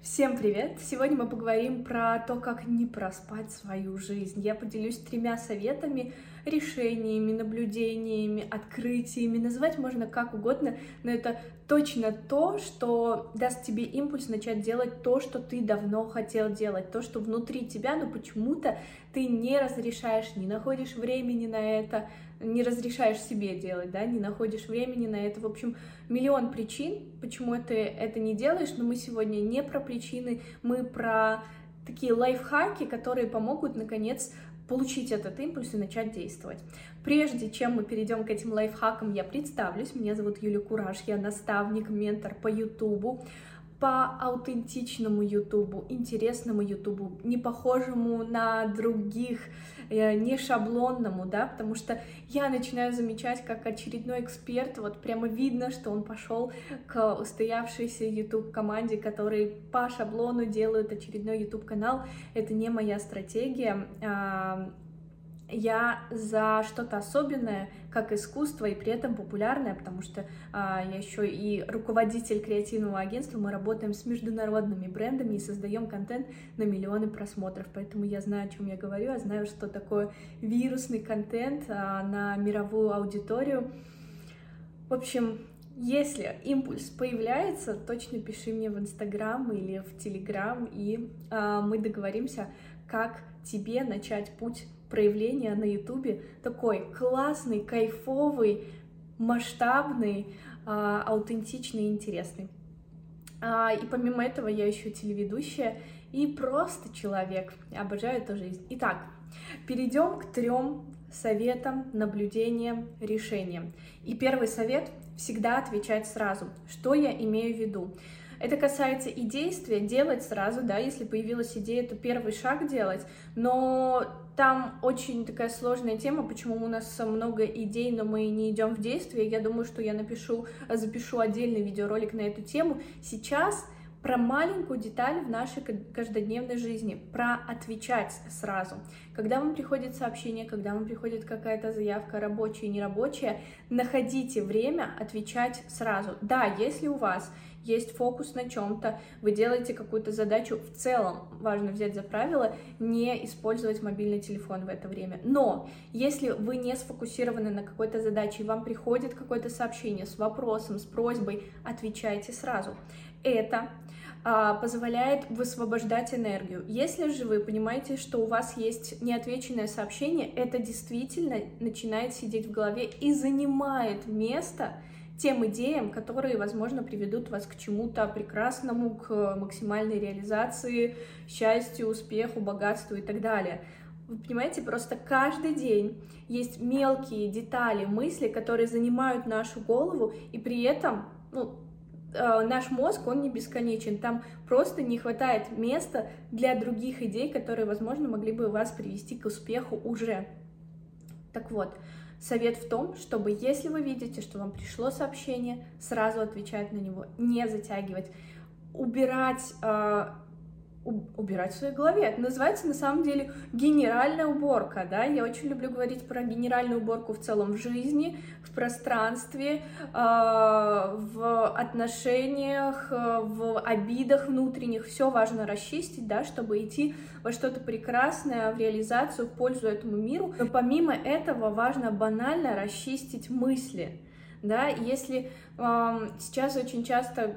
Всем привет! Сегодня мы поговорим про то, как не проспать свою жизнь. Я поделюсь тремя советами, решениями, наблюдениями, открытиями. Называть можно как угодно, но это точно то, что даст тебе импульс начать делать то, что ты давно хотел делать, то, что внутри тебя, но почему-то ты не разрешаешь, не находишь времени на это, не разрешаешь себе делать, да, не находишь времени на это. В общем, миллион причин, почему ты это не делаешь, но мы сегодня не про причины, мы про такие лайфхаки, которые помогут, наконец, получить этот импульс и начать действовать. Прежде чем мы перейдем к этим лайфхакам, я представлюсь. Меня зовут Юлия Кураж, я наставник, ментор по Ютубу по аутентичному Ютубу, интересному Ютубу, не похожему на других, э, не шаблонному, да, потому что я начинаю замечать, как очередной эксперт, вот прямо видно, что он пошел к устоявшейся YouTube команде, которые по шаблону делают очередной YouTube канал. Это не моя стратегия а, я за что-то особенное, как искусство, и при этом популярное, потому что а, я еще и руководитель креативного агентства, мы работаем с международными брендами и создаем контент на миллионы просмотров, поэтому я знаю, о чем я говорю, я знаю, что такое вирусный контент а, на мировую аудиторию. В общем, если импульс появляется, точно пиши мне в Инстаграм или в Телеграм, и а, мы договоримся, как тебе начать путь проявления на Ютубе такой классный, кайфовый, масштабный, а, аутентичный интересный. А, и помимо этого я еще телеведущая и просто человек. Обожаю эту жизнь. Итак, перейдем к трем советам, наблюдениям, решениям. И первый совет — всегда отвечать сразу. Что я имею в виду? Это касается и действия, делать сразу, да, если появилась идея, то первый шаг делать, но там очень такая сложная тема, почему у нас много идей, но мы не идем в действие. Я думаю, что я напишу, запишу отдельный видеоролик на эту тему. Сейчас про маленькую деталь в нашей каждодневной жизни, про отвечать сразу. Когда вам приходит сообщение, когда вам приходит какая-то заявка рабочая, нерабочая, находите время отвечать сразу. Да, если у вас есть фокус на чем-то, вы делаете какую-то задачу, в целом важно взять за правило не использовать мобильный телефон в это время. Но если вы не сфокусированы на какой-то задаче, и вам приходит какое-то сообщение с вопросом, с просьбой, отвечайте сразу. Это а, позволяет высвобождать энергию. Если же вы понимаете, что у вас есть неотвеченное сообщение, это действительно начинает сидеть в голове и занимает место тем идеям, которые, возможно, приведут вас к чему-то прекрасному, к максимальной реализации, счастью, успеху, богатству и так далее. Вы понимаете, просто каждый день есть мелкие детали, мысли, которые занимают нашу голову, и при этом ну, э, наш мозг, он не бесконечен, там просто не хватает места для других идей, которые, возможно, могли бы вас привести к успеху уже. Так вот, Совет в том, чтобы если вы видите, что вам пришло сообщение, сразу отвечать на него, не затягивать, убирать э, убирать в своей голове. Это называется на самом деле генеральная уборка, да, я очень люблю говорить про генеральную уборку в целом в жизни, в пространстве, э, в отношениях, в обидах внутренних, все важно расчистить, да, чтобы идти во что-то прекрасное, в реализацию, в пользу этому миру, но помимо этого важно банально расчистить мысли, да, если э, сейчас очень часто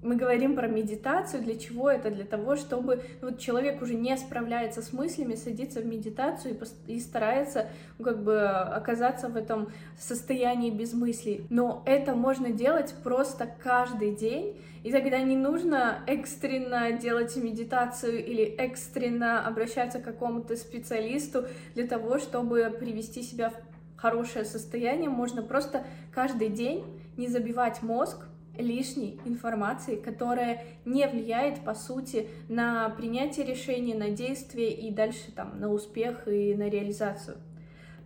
мы говорим про медитацию, для чего это? Для того, чтобы ну, вот человек уже не справляется с мыслями, садится в медитацию и, и старается как бы оказаться в этом состоянии без мыслей. Но это можно делать просто каждый день, и тогда не нужно экстренно делать медитацию или экстренно обращаться к какому-то специалисту для того, чтобы привести себя в хорошее состояние. Можно просто каждый день не забивать мозг, лишней информации, которая не влияет, по сути, на принятие решений, на действие и дальше там на успех и на реализацию.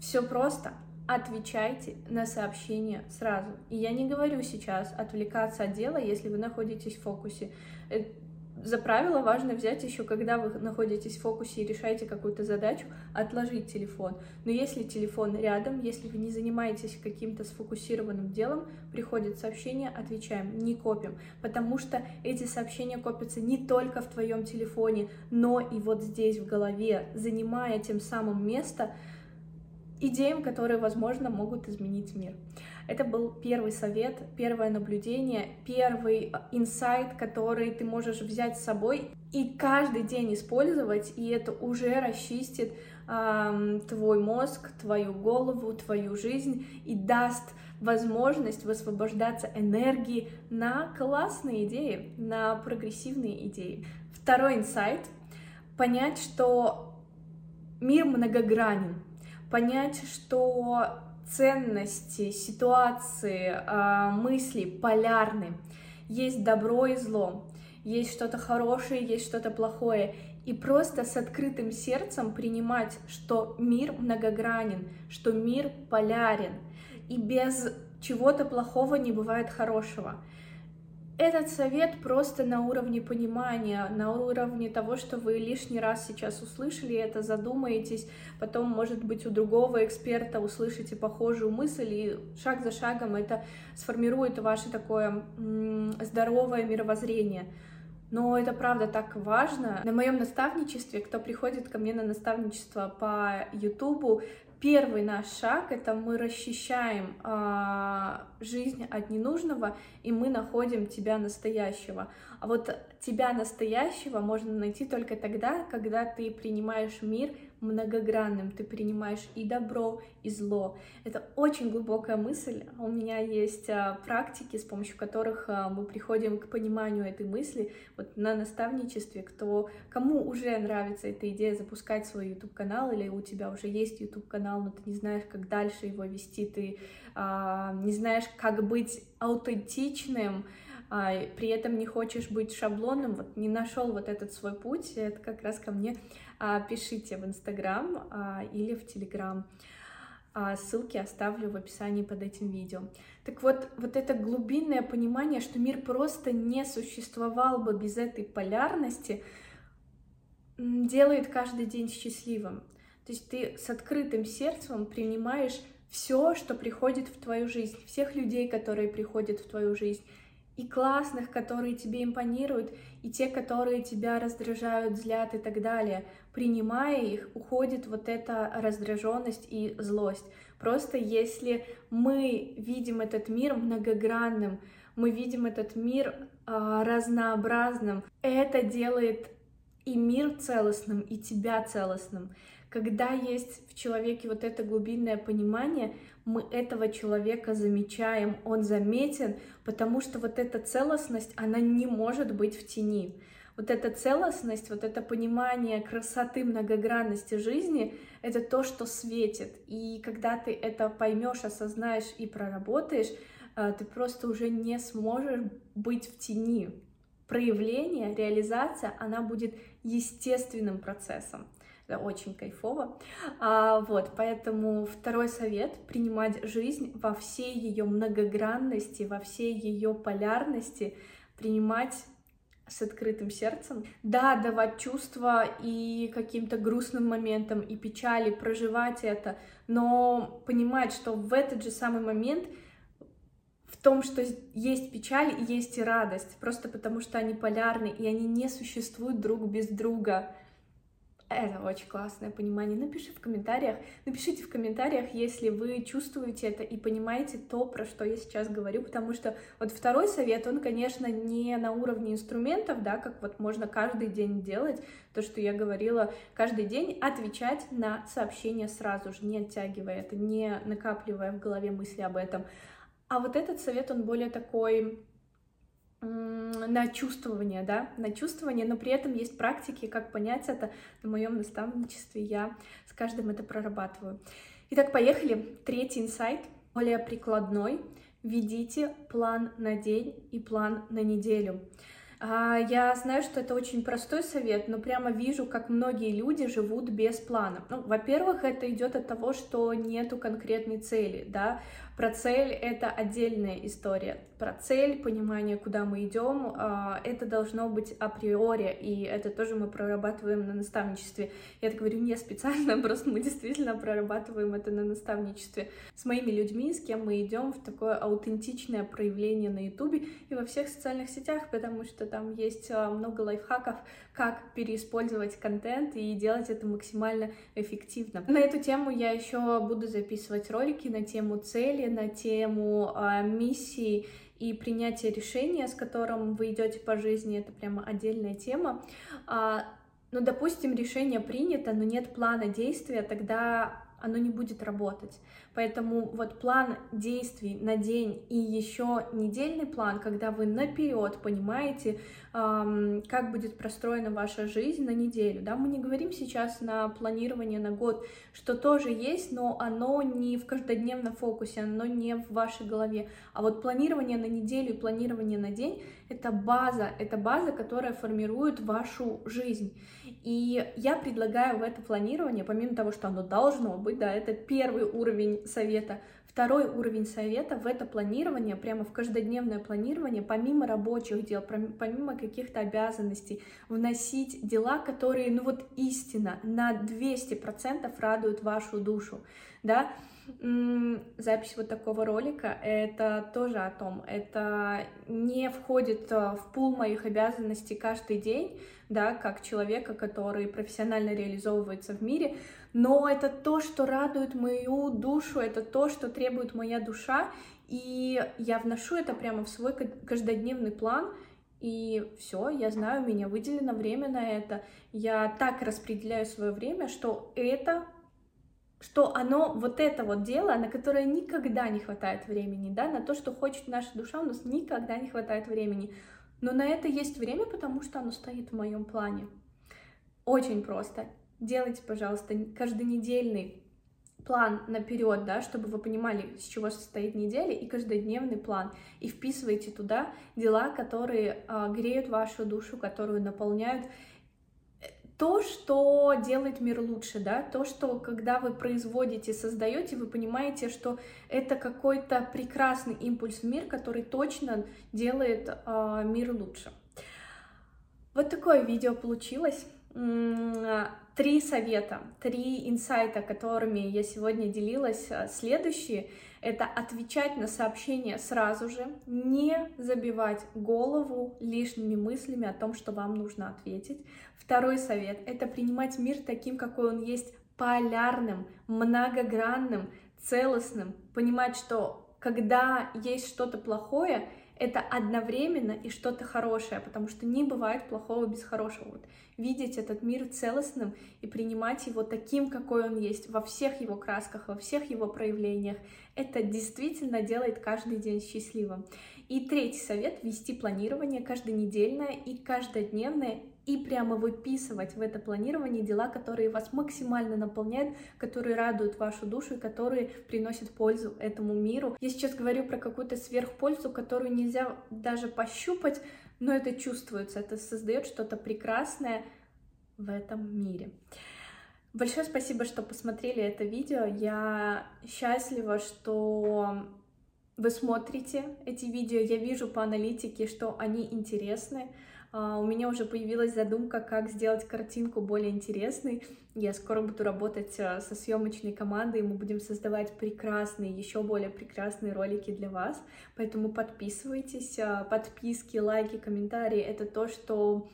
Все просто. Отвечайте на сообщения сразу. И я не говорю сейчас отвлекаться от дела, если вы находитесь в фокусе. За правило важно взять еще, когда вы находитесь в фокусе и решаете какую-то задачу, отложить телефон. Но если телефон рядом, если вы не занимаетесь каким-то сфокусированным делом, приходит сообщение, отвечаем, не копим, потому что эти сообщения копятся не только в твоем телефоне, но и вот здесь в голове, занимая тем самым место идеям, которые, возможно, могут изменить мир. Это был первый совет, первое наблюдение, первый э, инсайт, который ты можешь взять с собой и каждый день использовать, и это уже расчистит э, твой мозг, твою голову, твою жизнь и даст возможность высвобождаться энергии на классные идеи, на прогрессивные идеи. Второй инсайт — понять, что мир многогранен, понять, что ценности, ситуации, а, мысли полярны. Есть добро и зло, есть что-то хорошее, есть что-то плохое. И просто с открытым сердцем принимать, что мир многогранен, что мир полярен. И без чего-то плохого не бывает хорошего. Этот совет просто на уровне понимания, на уровне того, что вы лишний раз сейчас услышали это, задумаетесь, потом, может быть, у другого эксперта услышите похожую мысль, и шаг за шагом это сформирует ваше такое здоровое мировоззрение. Но это правда так важно. На моем наставничестве, кто приходит ко мне на наставничество по Ютубу, первый наш шаг это мы расчищаем а, жизнь от ненужного и мы находим тебя настоящего. А вот тебя настоящего можно найти только тогда, когда ты принимаешь мир многогранным, ты принимаешь и добро, и зло. Это очень глубокая мысль. У меня есть а, практики, с помощью которых а, мы приходим к пониманию этой мысли. Вот на наставничестве, кто, кому уже нравится эта идея запускать свой YouTube-канал, или у тебя уже есть YouTube-канал, но ты не знаешь, как дальше его вести, ты а, не знаешь, как быть аутентичным, а, при этом не хочешь быть шаблонным, вот не нашел вот этот свой путь, это как раз ко мне пишите в Инстаграм а, или в Телеграм. А, ссылки оставлю в описании под этим видео. Так вот, вот это глубинное понимание, что мир просто не существовал бы без этой полярности, делает каждый день счастливым. То есть ты с открытым сердцем принимаешь все, что приходит в твою жизнь, всех людей, которые приходят в твою жизнь, и классных, которые тебе импонируют, и те, которые тебя раздражают, злят и так далее. Принимая их, уходит вот эта раздраженность и злость. Просто если мы видим этот мир многогранным, мы видим этот мир э, разнообразным, это делает и мир целостным, и тебя целостным. Когда есть в человеке вот это глубинное понимание, мы этого человека замечаем, он заметен, потому что вот эта целостность, она не может быть в тени. Вот эта целостность, вот это понимание красоты, многогранности жизни, это то, что светит. И когда ты это поймешь, осознаешь и проработаешь, э, ты просто уже не сможешь быть в тени. Проявление, реализация, она будет естественным процессом это очень кайфово. А, вот, поэтому второй совет — принимать жизнь во всей ее многогранности, во всей ее полярности, принимать с открытым сердцем. Да, давать чувства и каким-то грустным моментам, и печали, проживать это, но понимать, что в этот же самый момент в том, что есть печаль и есть и радость, просто потому что они полярны, и они не существуют друг без друга. Это очень классное понимание. Напиши в комментариях, напишите в комментариях, если вы чувствуете это и понимаете то, про что я сейчас говорю, потому что вот второй совет, он, конечно, не на уровне инструментов, да, как вот можно каждый день делать, то, что я говорила, каждый день отвечать на сообщения сразу же, не оттягивая это, не накапливая в голове мысли об этом. А вот этот совет, он более такой на чувствование, да, на чувствование, но при этом есть практики, как понять это. На моем наставничестве я с каждым это прорабатываю. Итак, поехали. Третий инсайт, более прикладной. Ведите план на день и план на неделю. А, я знаю, что это очень простой совет, но прямо вижу, как многие люди живут без плана. Ну, во-первых, это идет от того, что нету конкретной цели, да, Про цель это отдельная история. Про цель, понимание, куда мы идем, а, это должно быть априори, и это тоже мы прорабатываем на наставничестве. Я это говорю не специально, просто мы действительно прорабатываем это на наставничестве с моими людьми, с кем мы идем в такое аутентичное проявление на Ютубе и во всех социальных сетях, потому что там есть а, много лайфхаков, как переиспользовать контент и делать это максимально эффективно. На эту тему я еще буду записывать ролики на тему цели, на тему э, миссии и принятия решения, с которым вы идете по жизни, это прямо отдельная тема. А, ну, допустим, решение принято, но нет плана действия, тогда оно не будет работать. Поэтому вот план действий на день и еще недельный план, когда вы наперед понимаете, эм, как будет простроена ваша жизнь на неделю. Да? Мы не говорим сейчас на планирование на год, что тоже есть, но оно не в каждодневном фокусе, оно не в вашей голове. А вот планирование на неделю и планирование на день — это база, это база, которая формирует вашу жизнь. И я предлагаю в это планирование, помимо того, что оно должно быть, да, это первый уровень совета. Второй уровень совета в это планирование, прямо в каждодневное планирование, помимо рабочих дел, помимо каких-то обязанностей, вносить дела, которые, ну вот истина, на 200% радуют вашу душу, да, запись вот такого ролика, это тоже о том, это не входит э, в пул моих обязанностей каждый день, да, как человека, который профессионально реализовывается в мире, но это то, что радует мою душу, это то, что требует моя душа, и я вношу это прямо в свой каждодневный план, и все, я знаю, у меня выделено время на это. Я так распределяю свое время, что это что оно, вот это вот дело, на которое никогда не хватает времени, да, на то, что хочет наша душа, у нас никогда не хватает времени. Но на это есть время, потому что оно стоит в моем плане. Очень просто. Делайте, пожалуйста, каждонедельный план наперед, да, чтобы вы понимали, с чего состоит неделя, и каждодневный план. И вписывайте туда дела, которые э, греют вашу душу, которые наполняют то, что делает мир лучше, да, то, что когда вы производите, создаете, вы понимаете, что это какой-то прекрасный импульс в мир, который точно делает э, мир лучше. Вот такое видео получилось. Три совета, три инсайта, которыми я сегодня делилась. А, следующие — это отвечать на сообщения сразу же, не забивать голову лишними мыслями о том, что вам нужно ответить. Второй совет — это принимать мир таким, какой он есть, полярным, многогранным, целостным. Понимать, что когда есть что-то плохое, это одновременно и что-то хорошее, потому что не бывает плохого без хорошего. Вот видеть этот мир целостным и принимать его таким, какой он есть, во всех его красках, во всех его проявлениях, это действительно делает каждый день счастливым. И третий совет — вести планирование каждонедельное и каждодневное и прямо выписывать в это планирование дела, которые вас максимально наполняют, которые радуют вашу душу и которые приносят пользу этому миру. Я сейчас говорю про какую-то сверхпользу, которую нельзя даже пощупать, но это чувствуется, это создает что-то прекрасное в этом мире. Большое спасибо, что посмотрели это видео. Я счастлива, что вы смотрите эти видео. Я вижу по аналитике, что они интересны. А, у меня уже появилась задумка, как сделать картинку более интересной. Я скоро буду работать а, со съемочной командой, и мы будем создавать прекрасные, еще более прекрасные ролики для вас. Поэтому подписывайтесь, а, подписки, лайки, комментарии — это то, что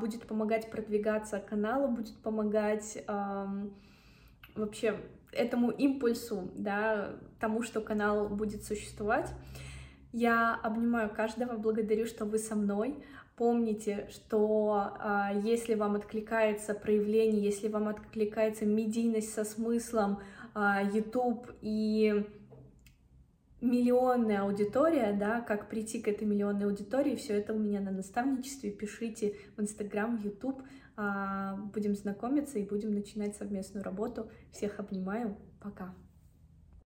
будет помогать продвигаться каналу, будет помогать вообще этому импульсу, да, тому, что канал будет существовать. Я обнимаю каждого, благодарю, что вы со мной. Помните, что а, если вам откликается проявление, если вам откликается медийность со смыслом а, YouTube и миллионная аудитория, да, как прийти к этой миллионной аудитории, все это у меня на наставничестве. Пишите в Инстаграм, в YouTube, а, будем знакомиться и будем начинать совместную работу. Всех обнимаю, пока.